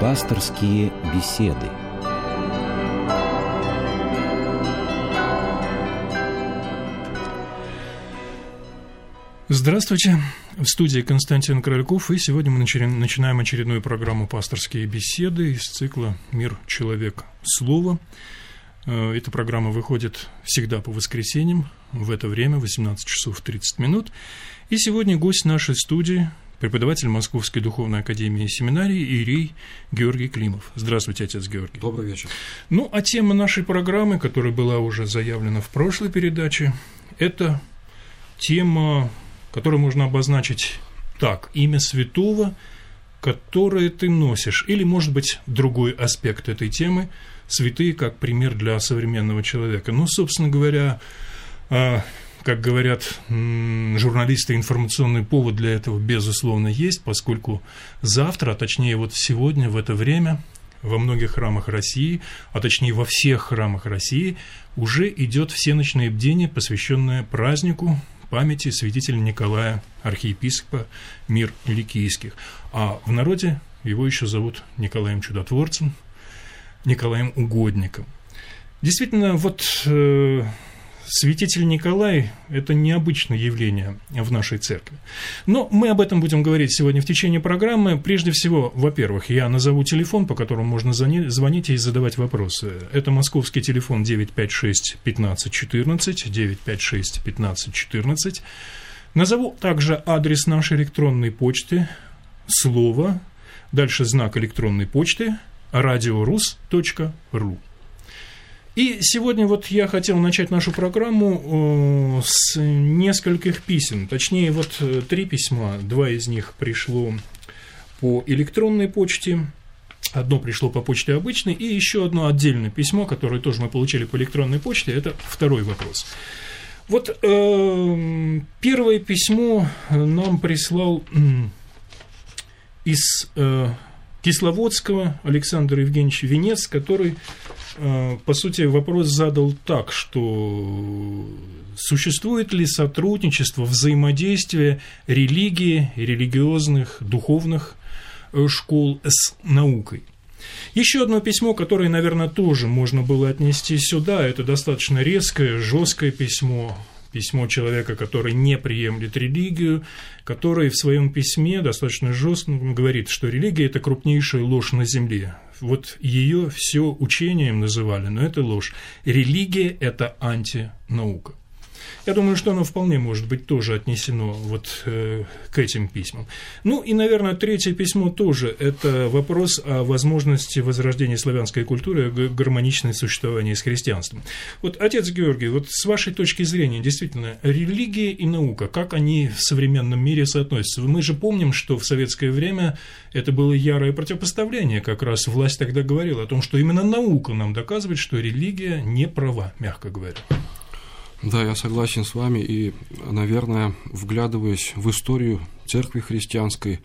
Пасторские беседы. Здравствуйте. В студии Константин Крольков, и сегодня мы начинаем очередную программу «Пасторские беседы» из цикла «Мир, человек, слово». Э, эта программа выходит всегда по воскресеньям в это время, 18 часов 30 минут. И сегодня гость нашей студии, преподаватель Московской Духовной Академии и Семинарии Ирий Георгий Климов. Здравствуйте, отец Георгий. Добрый вечер. Ну, а тема нашей программы, которая была уже заявлена в прошлой передаче, это тема, которую можно обозначить так, имя святого, которое ты носишь, или, может быть, другой аспект этой темы – святые как пример для современного человека. Ну, собственно говоря, а, как говорят журналисты, информационный повод для этого, безусловно, есть, поскольку завтра, а точнее вот сегодня, в это время, во многих храмах России, а точнее во всех храмах России, уже идет всеночное бдение, посвященное празднику памяти святителя Николая, архиепископа мир Ликийских. А в народе его еще зовут Николаем Чудотворцем – Николаем Угодником. Действительно, вот э, святитель Николай – это необычное явление в нашей церкви. Но мы об этом будем говорить сегодня в течение программы. Прежде всего, во-первых, я назову телефон, по которому можно звонить и задавать вопросы. Это московский телефон 956 15 14, 956 15 14. Назову также адрес нашей электронной почты, слово, дальше знак электронной почты – radiorus.ru. И сегодня вот я хотел начать нашу программу э, с нескольких писем, точнее вот э, три письма, два из них пришло по электронной почте, одно пришло по почте обычной, и еще одно отдельное письмо, которое тоже мы получили по электронной почте, это второй вопрос. Вот э, первое письмо нам прислал э, из э, Кисловодского Александр Евгеньевич Венец, который, э, по сути, вопрос задал так, что существует ли сотрудничество, взаимодействие религии, религиозных, духовных э, школ с наукой. Еще одно письмо, которое, наверное, тоже можно было отнести сюда, это достаточно резкое, жесткое письмо письмо человека, который не приемлет религию, который в своем письме достаточно жестко говорит, что религия – это крупнейшая ложь на земле. Вот ее все учением называли, но это ложь. Религия – это антинаука. Я думаю, что оно вполне может быть тоже отнесено вот э, к этим письмам. Ну и, наверное, третье письмо тоже – это вопрос о возможности возрождения славянской культуры, гармоничное существование с христианством. Вот, отец Георгий, вот с вашей точки зрения, действительно, религия и наука, как они в современном мире соотносятся? Мы же помним, что в советское время это было ярое противопоставление, как раз власть тогда говорила о том, что именно наука нам доказывает, что религия не права, мягко говоря. Да, я согласен с вами и, наверное, вглядываясь в историю церкви христианской,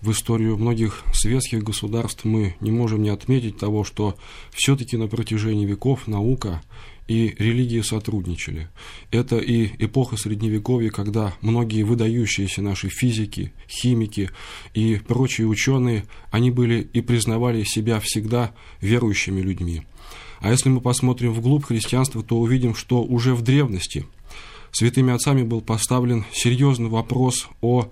в историю многих светских государств, мы не можем не отметить того, что все-таки на протяжении веков наука и религия сотрудничали. Это и эпоха Средневековья, когда многие выдающиеся наши физики, химики и прочие ученые, они были и признавали себя всегда верующими людьми. А если мы посмотрим вглубь христианства, то увидим, что уже в древности святыми отцами был поставлен серьезный вопрос о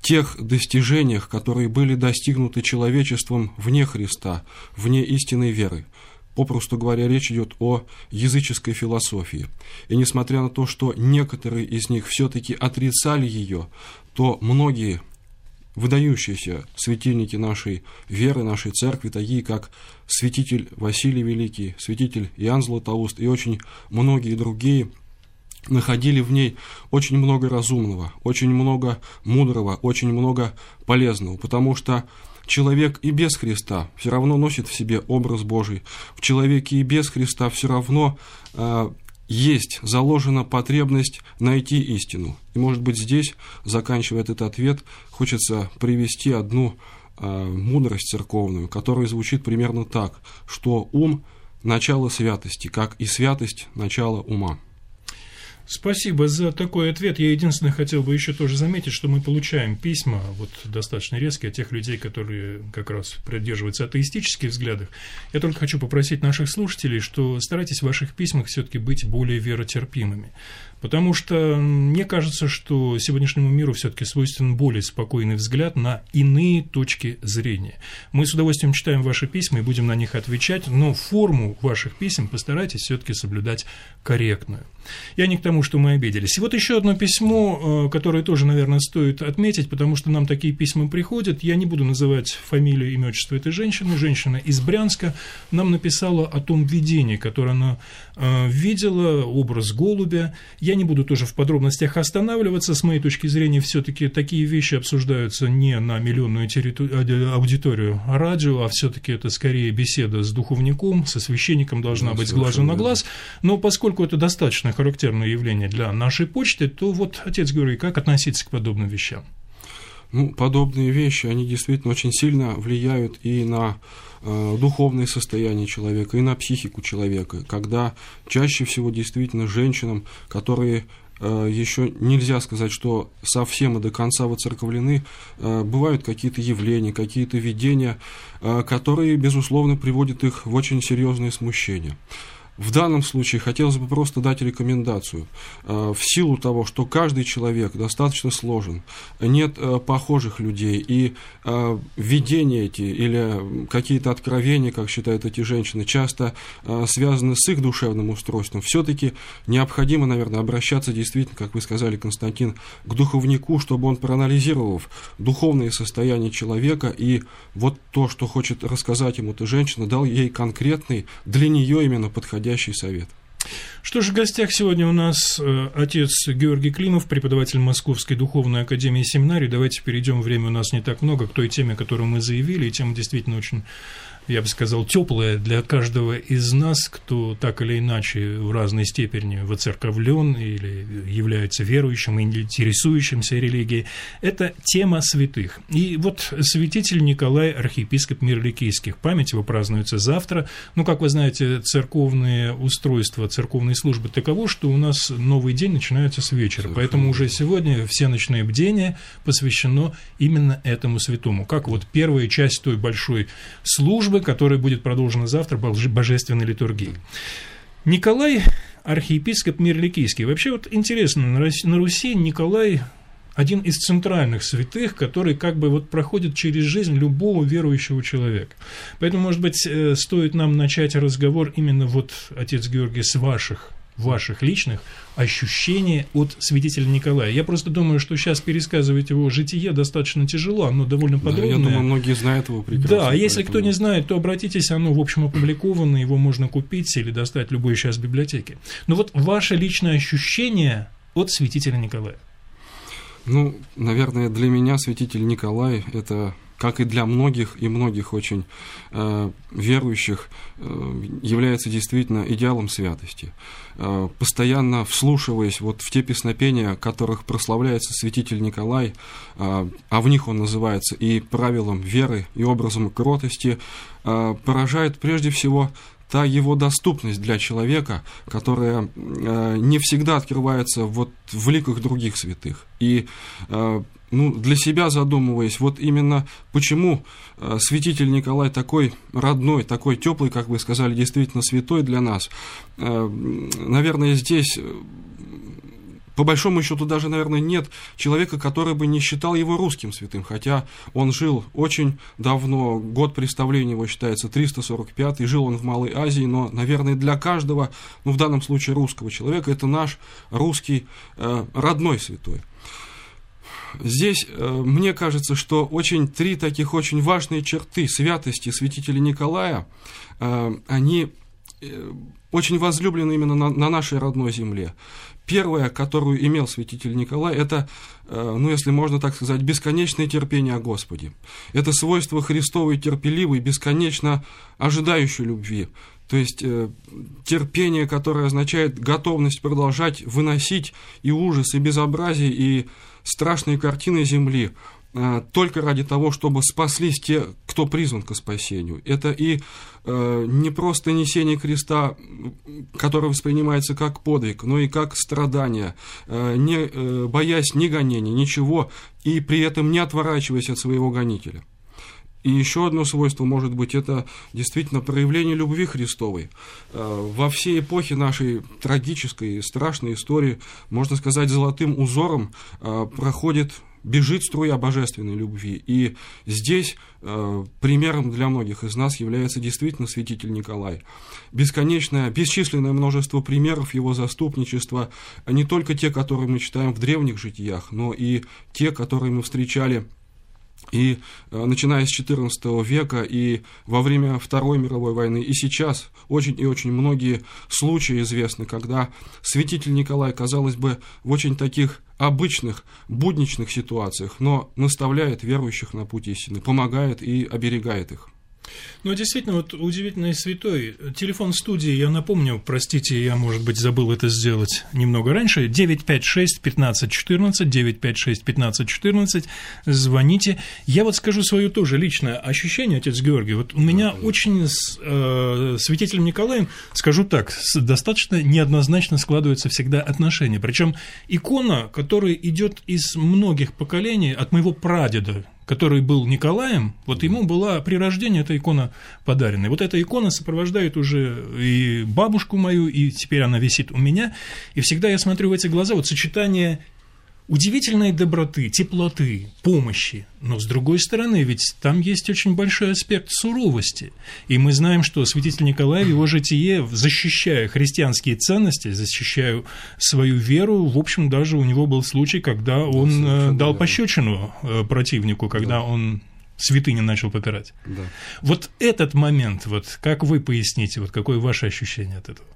тех достижениях, которые были достигнуты человечеством вне Христа, вне истинной веры. Попросту говоря, речь идет о языческой философии. И несмотря на то, что некоторые из них все-таки отрицали ее, то многие выдающиеся светильники нашей веры, нашей церкви, такие как святитель Василий Великий, святитель Иоанн Златоуст и очень многие другие, находили в ней очень много разумного, очень много мудрого, очень много полезного, потому что человек и без Христа все равно носит в себе образ Божий. В человеке и без Христа все равно э, есть заложена потребность найти истину. И, может быть, здесь, заканчивая этот ответ, хочется привести одну э, мудрость церковную, которая звучит примерно так, что ум – начало святости, как и святость – начало ума. Спасибо за такой ответ. Я единственное хотел бы еще тоже заметить, что мы получаем письма, вот достаточно резкие, от тех людей, которые как раз придерживаются атеистических взглядов. Я только хочу попросить наших слушателей, что старайтесь в ваших письмах все-таки быть более веротерпимыми. Потому что мне кажется, что сегодняшнему миру все-таки свойственен более спокойный взгляд на иные точки зрения. Мы с удовольствием читаем ваши письма и будем на них отвечать, но форму ваших писем постарайтесь все-таки соблюдать корректную. Я не к тому, что мы обиделись. И вот еще одно письмо, э, которое тоже, наверное, стоит отметить, потому что нам такие письма приходят. Я не буду называть фамилию, имя, отчество этой женщины. Женщина из Брянска нам написала о том видении, которое она э, видела, образ голубя. Я не буду тоже в подробностях останавливаться. С моей точки зрения, все-таки такие вещи обсуждаются не на миллионную территорию, аудиторию радио, а все-таки это скорее беседа с духовником, со священником должна да, быть глазу на глаз. Но поскольку это достаточно характерное явление для нашей почты, то вот, отец Георгий, как относиться к подобным вещам? Ну, подобные вещи, они действительно очень сильно влияют и на духовное состояние человека, и на психику человека, когда чаще всего действительно женщинам, которые э, еще нельзя сказать, что совсем и до конца воцерковлены, э, бывают какие-то явления, какие-то видения, э, которые, безусловно, приводят их в очень серьезное смущение. В данном случае хотелось бы просто дать рекомендацию. Э, в силу того, что каждый человек достаточно сложен, нет э, похожих людей, и э, видения эти или какие-то откровения, как считают эти женщины, часто связаны с их душевным устройством, все-таки необходимо, наверное, обращаться действительно, как вы сказали, Константин, к духовнику, чтобы он проанализировал духовное состояние человека, и вот то, что хочет рассказать ему эта женщина, дал ей конкретный, для нее именно подходящий подходящий совет. Что ж, в гостях сегодня у нас э, отец Георгий Климов, преподаватель Московской духовной академии семинарии. Давайте перейдем, время у нас не так много, к той теме, которую мы заявили, и тема действительно очень я бы сказал, теплое для каждого из нас, кто так или иначе в разной степени воцерковлен или является верующим и интересующимся религией, это тема святых. И вот святитель Николай, архиепископ Мирликийских, память его празднуется завтра. Ну, как вы знаете, церковные устройства, церковные службы таково, что у нас новый день начинается с вечера, поэтому уже сегодня все ночные бдения посвящено именно этому святому, как вот первая часть той большой службы, службы, которая будет продолжена завтра божественной литургией. Николай, архиепископ Мирликийский. Вообще вот интересно, на Руси Николай один из центральных святых, который как бы вот проходит через жизнь любого верующего человека. Поэтому, может быть, э, стоит нам начать разговор именно вот, отец Георгий, с ваших ваших личных ощущений от святителя Николая. Я просто думаю, что сейчас пересказывать его житие достаточно тяжело, оно довольно подробное. Да, я думаю, многие знают его прекрасно. Да, а если кто не знает, то обратитесь, оно, в общем, опубликовано, его можно купить или достать любой сейчас в библиотеке. Но вот ваше личное ощущение от святителя Николая. Ну, наверное, для меня святитель Николай – это как и для многих и многих очень э, верующих, э, является действительно идеалом святости. Э, постоянно вслушиваясь вот в те песнопения, которых прославляется святитель Николай, э, а в них он называется и правилом веры, и образом кротости, э, поражает прежде всего та его доступность для человека, которая э, не всегда открывается вот в ликах других святых. И э, ну, для себя задумываясь, вот именно почему э, святитель Николай такой родной, такой теплый, как вы сказали, действительно святой для нас. Э, наверное, здесь э, по большому счету даже, наверное, нет человека, который бы не считал его русским святым, хотя он жил очень давно, год представления его считается 345, и жил он в Малой Азии, но, наверное, для каждого, ну, в данном случае русского человека, это наш русский э, родной святой. Здесь э, мне кажется, что очень три таких очень важные черты святости святителя Николая, э, они э, очень возлюблены именно на, на нашей родной земле. Первое, которую имел святитель Николай, это, ну, если можно так сказать, бесконечное терпение о Господе. Это свойство Христовой терпеливой, бесконечно ожидающей любви. То есть э, терпение, которое означает готовность продолжать выносить и ужас, и безобразие, и страшные картины земли, э, только ради того, чтобы спаслись те, кто призван к спасению. Это и э, не просто несение креста, которое воспринимается как подвиг, но и как страдание, э, не э, боясь ни гонений, ничего, и при этом не отворачиваясь от своего гонителя. И еще одно свойство, может быть, это действительно проявление любви Христовой. Э, во всей эпохе нашей трагической страшной истории, можно сказать, золотым узором э, проходит бежит струя божественной любви. И здесь э, примером для многих из нас является действительно святитель Николай. Бесконечное, бесчисленное множество примеров его заступничества, не только те, которые мы читаем в древних житиях, но и те, которые мы встречали и э, начиная с XIV века и во время Второй мировой войны, и сейчас очень и очень многие случаи известны, когда святитель Николай, казалось бы, в очень таких обычных, будничных ситуациях, но наставляет верующих на путь истины, помогает и оберегает их. Ну, действительно, вот удивительный святой. Телефон студии, я напомню, простите, я, может быть, забыл это сделать немного раньше. 956-1514, 956-1514, звоните. Я вот скажу свое тоже личное ощущение, отец Георгий. Вот у меня да, очень с э, святителем Николаем, скажу так, достаточно неоднозначно складываются всегда отношения. Причем икона, которая идет из многих поколений, от моего прадеда, который был Николаем, вот ему была при рождении эта икона подарена. И вот эта икона сопровождает уже и бабушку мою, и теперь она висит у меня. И всегда я смотрю в эти глаза, вот сочетание удивительной доброты, теплоты, помощи. Но с другой стороны, ведь там есть очень большой аспект суровости. И мы знаем, что святитель Николай в его житие, защищая христианские ценности, защищая свою веру, в общем, даже у него был случай, когда он да, дал пощечину э, противнику, когда да. он святыни начал попирать. Да. Вот этот момент, вот как вы поясните, вот какое ваше ощущение от этого?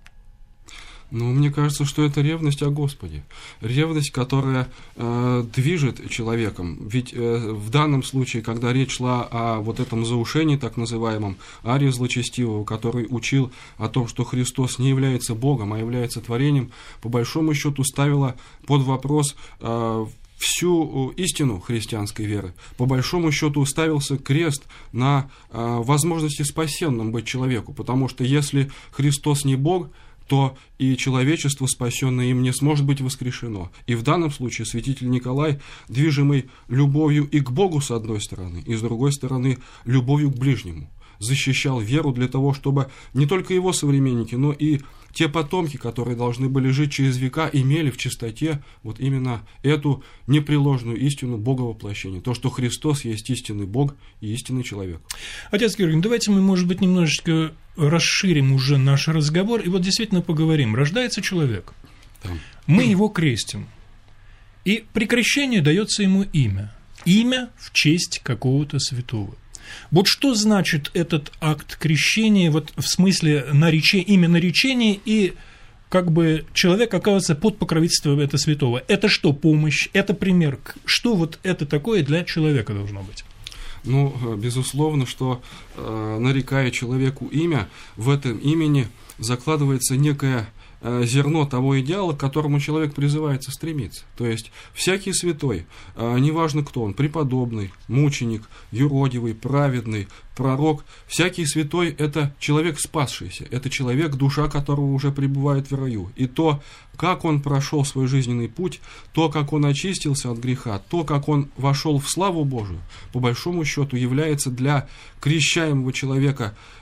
Ну, мне кажется, что это ревность о Господе. Ревность, которая э, движет человеком. Ведь э, в данном случае, когда речь шла о вот этом заушении, так называемом, Ария Злочестивого, который учил о том, что Христос не является Богом, а является творением, по большому счету ставила под вопрос э, всю истину христианской веры. По большому счету уставился крест на э, возможности спасенным быть человеку, потому что если Христос не Бог, то и человечество, спасенное им, не сможет быть воскрешено. И в данном случае святитель Николай, движимый любовью и к Богу с одной стороны, и с другой стороны любовью к ближнему, защищал веру для того, чтобы не только его современники, но и те потомки, которые должны были жить через века, имели в чистоте вот именно эту непреложную истину Бога воплощения. То, что Христос есть истинный Бог и истинный человек. Отец Георгий, ну давайте мы, может быть, немножечко расширим уже наш разговор и вот действительно поговорим. Рождается человек, да. мы его крестим, и при крещении дается ему имя. Имя в честь какого-то святого. Вот что значит этот акт крещения, вот в смысле наречения, имя наречения и как бы человек оказывается под покровительством этого святого. Это что, помощь? Это пример? Что вот это такое для человека должно быть? Ну, безусловно, что э, нарекая человеку имя, в этом имени закладывается некая зерно того идеала, к которому человек призывается стремиться. То есть всякий святой, э, неважно кто он, преподобный, мученик, юродивый, праведный, пророк, всякий святой – это человек спасшийся, это человек, душа которого уже пребывает в раю. И то, как он прошел свой жизненный путь, то, как он очистился от греха, то, как он вошел в славу Божию, по большому счету является для крещаемого человека Э,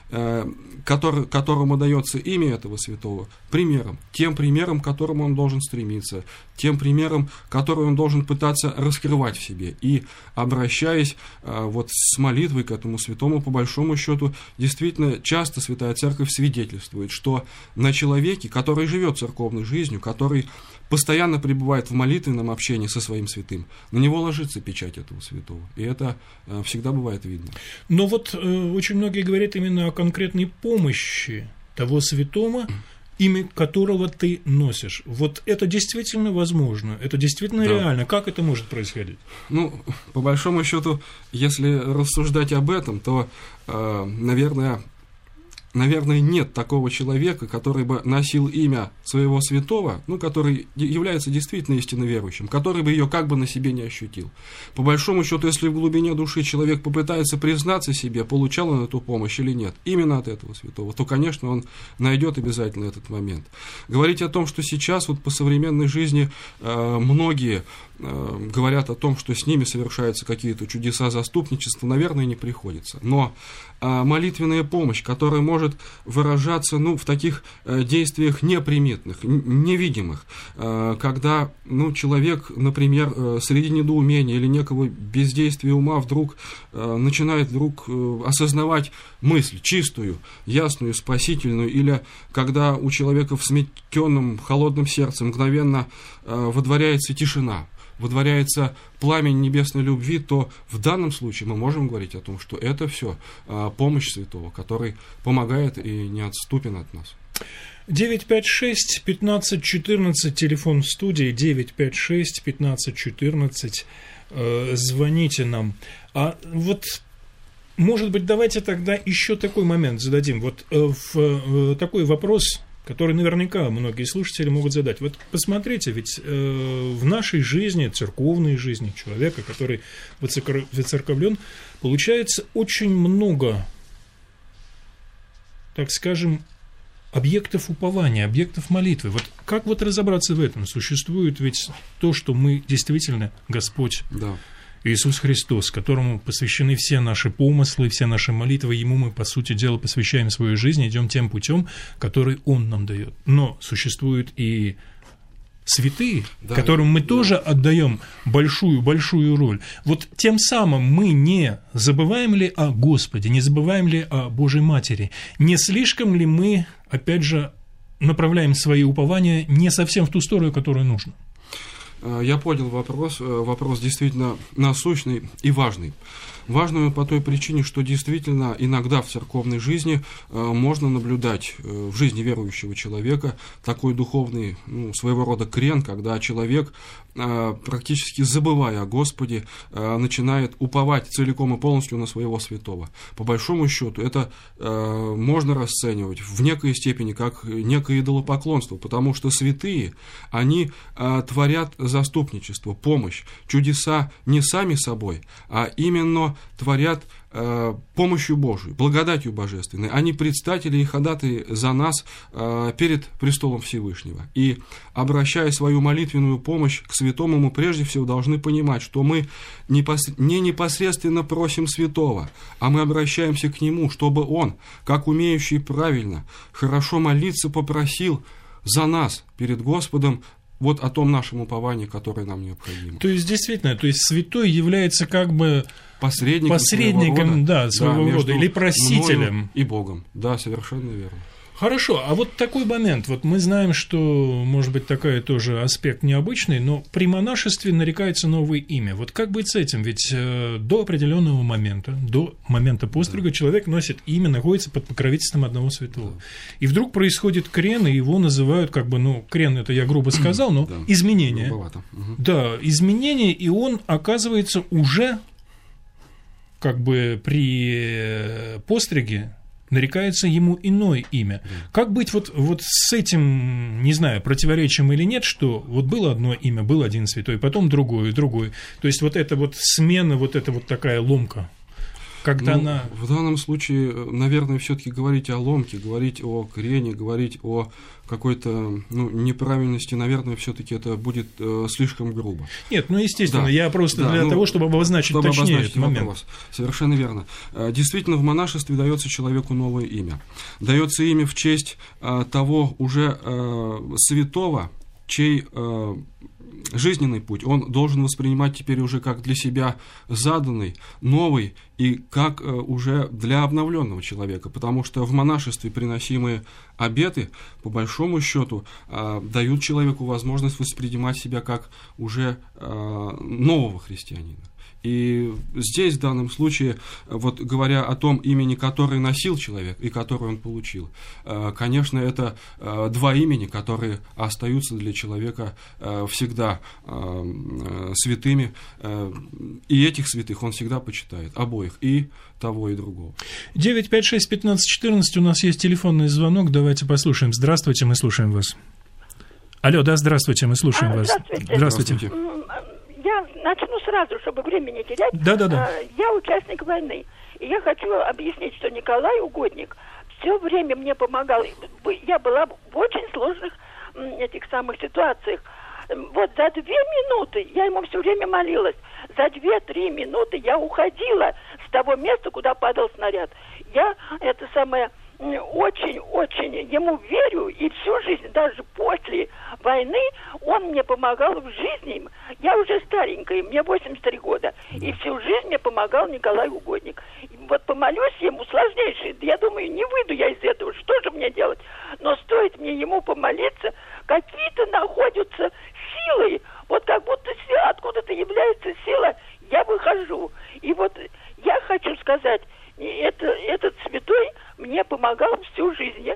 который, которому дается имя этого святого, примером, тем примером, к которому он должен стремиться, тем примером, который он должен пытаться раскрывать в себе. И обращаясь э, вот с молитвой к этому святому, по большому счету, действительно часто Святая Церковь свидетельствует, что на человеке, который живет церковной жизнью, который постоянно пребывает в молитвенном общении со своим святым, на него ложится печать этого святого. И это э, всегда бывает видно. Но вот э, очень многие говорят именно о конкретной помощи того святого, имя которого ты носишь. Вот это действительно возможно, это действительно да. реально. Как это может происходить? Ну, по большому счету, если рассуждать об этом, то, э, наверное, наверное, нет такого человека, который бы носил имя своего святого, ну, который является действительно истинно верующим, который бы ее как бы на себе не ощутил. По большому счету, если в глубине души человек попытается признаться себе, получал он эту помощь или нет, именно от этого святого, то, конечно, он найдет обязательно этот момент. Говорить о том, что сейчас вот по современной жизни э, многие говорят о том, что с ними совершаются какие-то чудеса заступничества, наверное, не приходится. Но э, молитвенная помощь, которая может выражаться ну, в таких э, действиях неприметных, невидимых, э, когда ну, человек, например, э, среди недоумения или некого бездействия ума вдруг э, начинает вдруг э, осознавать мысль чистую, ясную, спасительную, или когда у человека в сметенном холодном сердце мгновенно э, водворяется тишина, водворяется пламень небесной любви, то в данном случае мы можем говорить о том, что это все а, помощь святого, который помогает и не отступен от нас. 956 1514 телефон студии 956 1514 э, звоните нам. А вот может быть, давайте тогда еще такой момент зададим. Вот э, в, э, такой вопрос который наверняка многие слушатели могут задать. Вот посмотрите, ведь э, в нашей жизни, церковной жизни человека, который выцерковлен, получается очень много, так скажем, объектов упования, объектов молитвы. Вот как вот разобраться в этом? Существует ведь то, что мы действительно Господь. Да Иисус Христос, которому посвящены все наши помыслы, все наши молитвы, Ему мы, по сути дела, посвящаем свою жизнь, идем тем путем, который Он нам дает. Но существуют и святые, да, которым мы да. тоже отдаем большую-большую роль. Вот тем самым мы не забываем ли о Господе, не забываем ли о Божьей Матери, не слишком ли мы, опять же, направляем свои упования не совсем в ту сторону, которую нужно. Э, я понял вопрос. Э, вопрос действительно насущный и важный. Важную по той причине, что действительно иногда в церковной жизни э, можно наблюдать э, в жизни верующего человека такой духовный, ну, своего рода крен, когда человек, э, практически забывая о Господе, начинает уповать целиком и полностью на своего святого. По большому счету, это можно расценивать в некой степени как некое идолопоклонство, потому что святые, они творят заступничество, помощь, чудеса не сами собой, а именно творят э, помощью Божией, благодатью божественной. Они предстатели и ходаты за нас э, перед престолом Всевышнего. И, обращая свою молитвенную помощь к святому, мы прежде всего должны понимать, что мы не непосредственно просим святого, а мы обращаемся к нему, чтобы он, как умеющий правильно, хорошо молиться, попросил за нас перед Господом вот о том нашем уповании, которое нам необходимо. То есть, действительно, то есть святой является как бы посредником, посредником своего рода, да, своего да, рода или просителем. И Богом. Да, совершенно верно. Хорошо, а вот такой момент. Вот мы знаем, что, может быть, такой тоже аспект необычный, но при монашестве нарекается новое имя. Вот как быть с этим? Ведь э, до определенного момента, до момента пострига, да. человек носит имя, находится под покровительством одного святого. Да. И вдруг происходит крен, и его называют как бы, ну, крен это я грубо сказал, но да. изменение. Угу. Да, изменение, и он оказывается уже как бы при э, постриге нарекается ему иное имя. Как быть вот, вот с этим, не знаю, противоречием или нет, что вот было одно имя, был один святой, потом другой, другой. То есть вот эта вот смена, вот эта вот такая ломка. Когда ну, она... В данном случае, наверное, все-таки говорить о ломке, говорить о крене, говорить о какой-то ну, неправильности, наверное, все-таки это будет э, слишком грубо. Нет, ну естественно, да, я просто да, для ну, того, чтобы обозначить чтобы точнее обозначить этот момент. Вопрос. Совершенно верно. Э, действительно, в монашестве дается человеку новое имя. Дается имя в честь э, того уже э, святого, чей э, жизненный путь, он должен воспринимать теперь уже как для себя заданный, новый и как э, уже для обновленного человека, потому что в монашестве приносимые обеты, по большому счету, э, дают человеку возможность воспринимать себя как уже э, нового христианина. И здесь, в данном случае, вот говоря о том имени, которое носил человек и которое он получил, э, конечно, это э, два имени, которые остаются для человека э, всегда святыми, и этих святых он всегда почитает, обоих и того, и другого. 956-1514, у нас есть телефонный звонок, давайте послушаем. Здравствуйте, мы слушаем вас. Алло, да, здравствуйте, мы слушаем а, вас. Здравствуйте. здравствуйте. Я начну сразу, чтобы время не терять. Да, да, да. Я участник войны. И я хочу объяснить, что Николай Угодник все время мне помогал. Я была в очень сложных этих самых ситуациях. Вот за две минуты я ему все время молилась. За две-три минуты я уходила с того места, куда падал снаряд. Я это самое очень-очень ему верю, и всю жизнь, даже после войны, он мне помогал в жизни. Я уже старенькая, мне 83 года, и всю жизнь мне помогал Николай Угодник. Вот помолюсь ему сложнейший, я думаю, не выйду я из этого, что же мне делать? Но стоит мне ему помолиться, какие-то находятся силы, вот как будто откуда-то является сила, я выхожу. И вот я хочу сказать, это, этот святой мне помогал всю жизнь.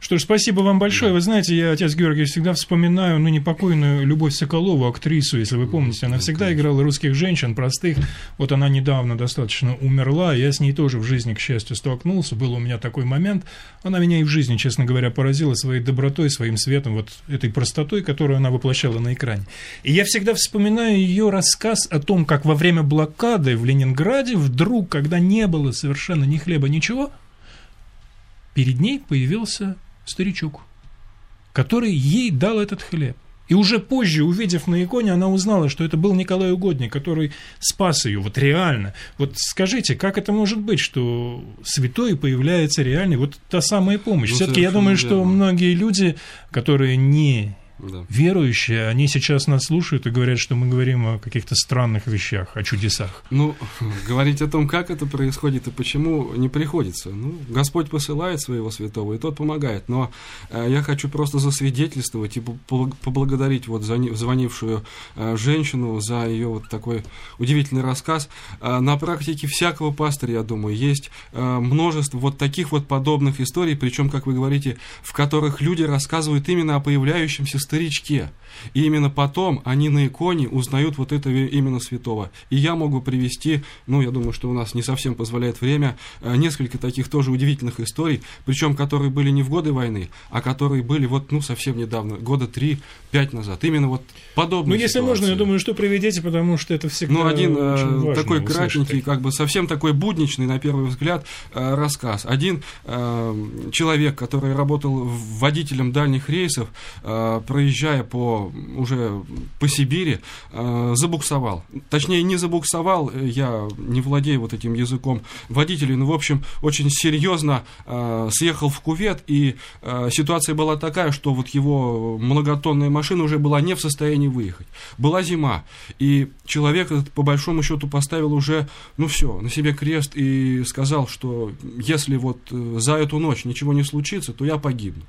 Что ж, спасибо вам большое. Вы знаете, я, отец Георгий, всегда вспоминаю, ну, непокойную Любовь Соколову, актрису, если вы помните. Она всегда играла русских женщин, простых. Вот она недавно достаточно умерла. Я с ней тоже в жизни, к счастью, столкнулся. Был у меня такой момент. Она меня и в жизни, честно говоря, поразила своей добротой, своим светом, вот этой простотой, которую она воплощала на экране. И я всегда вспоминаю ее рассказ о том, как во время блокады в Ленинграде вдруг, когда не было совершенно ни хлеба, ничего, перед ней появился старичок, который ей дал этот хлеб. И уже позже, увидев на иконе, она узнала, что это был Николай Угодник, который спас ее, вот реально. Вот скажите, как это может быть, что святой появляется реальный, вот та самая помощь? Ну, Все-таки я думаю, верно. что многие люди, которые не да. верующие, они сейчас нас слушают и говорят, что мы говорим о каких-то странных вещах, о чудесах. Ну, говорить о том, как это происходит и почему, не приходится. Ну, Господь посылает своего святого, и тот помогает. Но э, я хочу просто засвидетельствовать и поблагодарить вот звонившую э, женщину за ее вот такой удивительный рассказ. Э, на практике всякого пастыря, я думаю, есть множество вот таких вот подобных историй, причем, как вы говорите, в которых люди рассказывают именно о появляющемся старичке. И именно потом они на иконе узнают вот этого именно святого. И я могу привести, ну, я думаю, что у нас не совсем позволяет время, э, несколько таких тоже удивительных историй, причем которые были не в годы войны, а которые были вот, ну, совсем недавно, года три-пять назад. Именно вот подобные Ну, если ситуации. можно, я думаю, что приведите, потому что это всегда Ну, один э, важно, такой кратенький, как бы совсем такой будничный, на первый взгляд, э, рассказ. Один человек, который работал водителем дальних рейсов, проезжая по уже по Сибири, э, забуксовал. Точнее, не забуксовал, э, я не владею вот этим языком водителей, но, в общем, очень серьезно э, съехал в кувет, и ситуация была такая, что вот его многотонная машина уже была не в состоянии выехать. Была зима, и человек этот, по большому счету, поставил уже, ну все, на себе крест и сказал, что если вот за эту ночь ничего не случится, то я погибну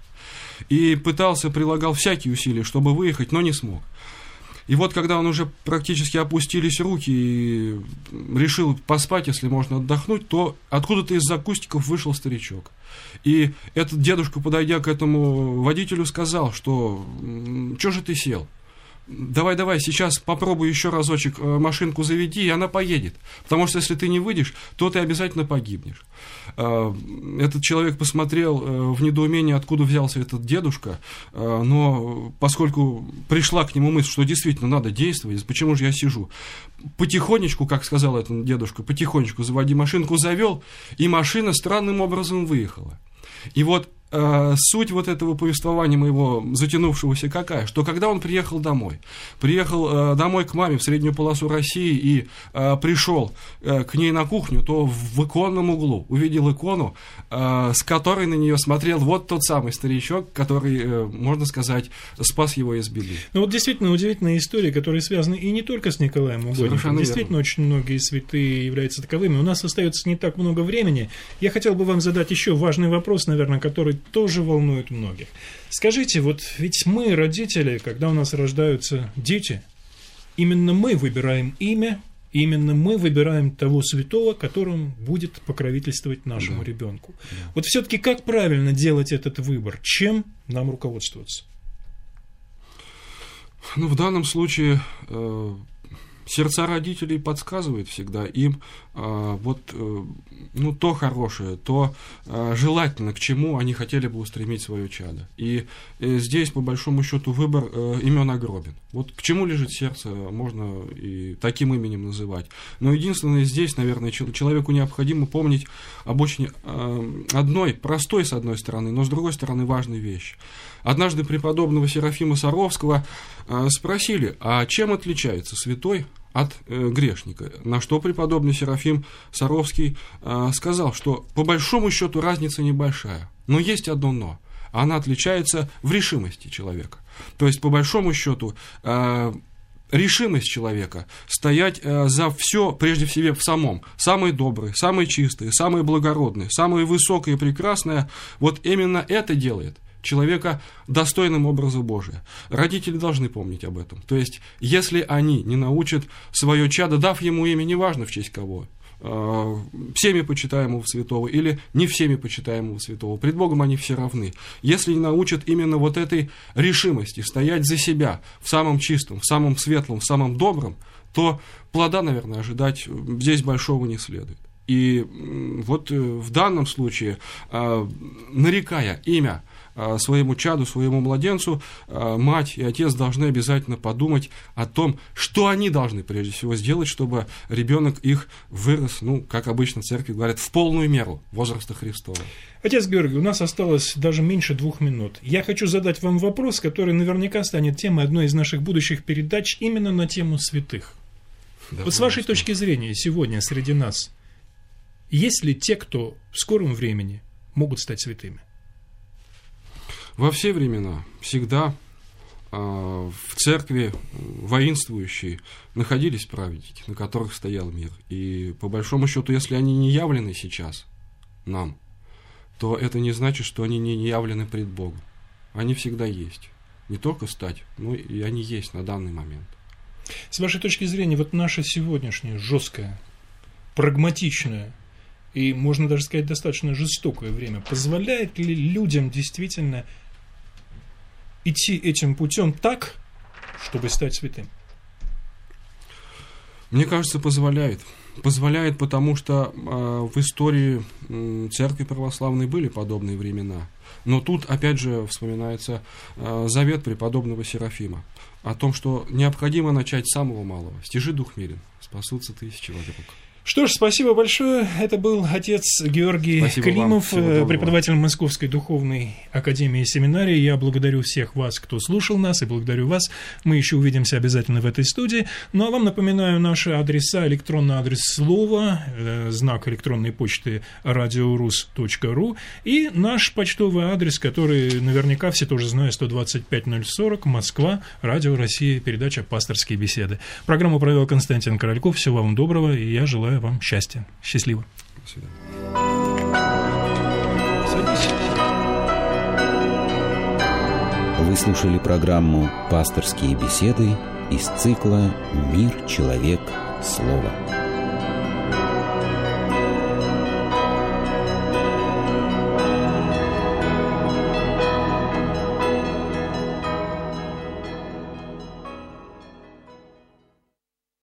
и пытался, прилагал всякие усилия, чтобы выехать, но не смог. И вот когда он уже практически опустились руки и решил поспать, если можно отдохнуть, то откуда-то из-за кустиков вышел старичок. И этот дедушка, подойдя к этому водителю, сказал, что «Чё же ты сел?» Давай, давай, сейчас попробуй еще разочек э, машинку заведи, и она поедет. Потому что если ты не выйдешь, то ты обязательно погибнешь. Э, этот человек посмотрел э, в недоумении, откуда взялся этот дедушка, но поскольку пришла к нему мысль, что действительно надо действовать, почему же я сижу? Потихонечку, как сказал этот дедушка, потихонечку заводи машинку, завел, и машина странным образом выехала. И вот суть вот этого повествования моего затянувшегося какая? Что когда он приехал домой, приехал э, домой к маме в среднюю полосу России и э, пришел э, к ней на кухню, то в иконном углу увидел икону, э, с которой на нее смотрел вот тот самый старичок, который, э, можно сказать, спас его из беды. Ну вот действительно удивительные истории, которые связаны и не только с Николаем Угодником. Действительно, верно. очень многие святые являются таковыми. У нас остается не так много времени. Я хотел бы вам задать еще важный вопрос, наверное, который тоже волнует многих. Скажите, вот ведь мы, родители, когда у нас рождаются дети, именно мы выбираем имя, именно мы выбираем того святого, которым будет покровительствовать нашему да. ребенку. Да. Вот все-таки как правильно делать этот выбор? Чем нам руководствоваться? Ну, в данном случае э, сердца родителей подсказывают всегда им а, вот э, ну, то хорошее, то а, желательно, к чему они хотели бы устремить свое чадо. И э, здесь, по большому счету, выбор э, имен огромен. Вот к чему лежит сердце, можно и таким именем называть. Но единственное, здесь, наверное, человеку необходимо помнить об очень одной, простой, с одной стороны, но с другой стороны, важной вещи. Однажды преподобного Серафима Саровского спросили, а чем отличается святой от э, грешника. На что преподобный Серафим Саровский э, сказал, что по большому счету разница небольшая, но есть одно но. Она отличается в решимости человека. То есть, по большому счету, э, решимость человека стоять за все, прежде всего, в самом. Самое доброе, самое чистое, самое благородное, самое высокое и прекрасное, вот именно это делает человека достойным образа Божия. Родители должны помнить об этом. То есть, если они не научат свое чадо, дав ему имя, неважно в честь кого, э, всеми почитаемого святого или не всеми почитаемого святого. Пред Богом они все равны. Если не научат именно вот этой решимости стоять за себя в самом чистом, в самом светлом, в самом добром, то плода, наверное, ожидать здесь большого не следует. И вот э, в данном случае, э, нарекая имя Э, своему чаду, своему младенцу, э, мать и отец должны обязательно подумать о том, что они должны прежде всего сделать, чтобы ребенок их вырос, ну, как обычно в церкви говорят, в полную меру возраста Христова. Отец Георгий, у нас осталось даже меньше двух минут. Я хочу задать вам вопрос, который наверняка станет темой одной из наших будущих передач именно на тему святых. Да, вот с вашей точки зрения сегодня среди нас есть ли те, кто в скором времени могут стать святыми? Во все времена всегда а, в церкви воинствующие находились праведники, на которых стоял мир. И по большому счету, если они не явлены сейчас нам, то это не значит, что они не явлены пред Богом. Они всегда есть. Не только стать, но и они есть на данный момент. С вашей точки зрения, вот наше сегодняшнее жесткое, прагматичное и, можно даже сказать, достаточно жестокое время позволяет ли людям действительно идти этим путем так, чтобы стать святым? Мне кажется, позволяет. Позволяет, потому что э, в истории э, церкви православной были подобные времена. Но тут, опять же, вспоминается э, завет преподобного Серафима о том, что необходимо начать с самого малого. Стяжи дух мирен, спасутся тысячи вокруг. Что ж, спасибо большое. Это был отец Георгий спасибо Климов, преподаватель Московской духовной академии и семинарии. Я благодарю всех вас, кто слушал нас, и благодарю вас. Мы еще увидимся обязательно в этой студии. Ну а вам напоминаю наши адреса, электронный адрес слова, э, знак электронной почты radiorus.ru и наш почтовый адрес, который наверняка все тоже знают, 125040, Москва, Радио Россия, передача «Пасторские беседы». Программу провел Константин Корольков. Всего вам доброго, и я желаю желаю вам счастья. Счастливо. До свидания. Вы слушали программу «Пасторские беседы» из цикла «Мир, человек, слово».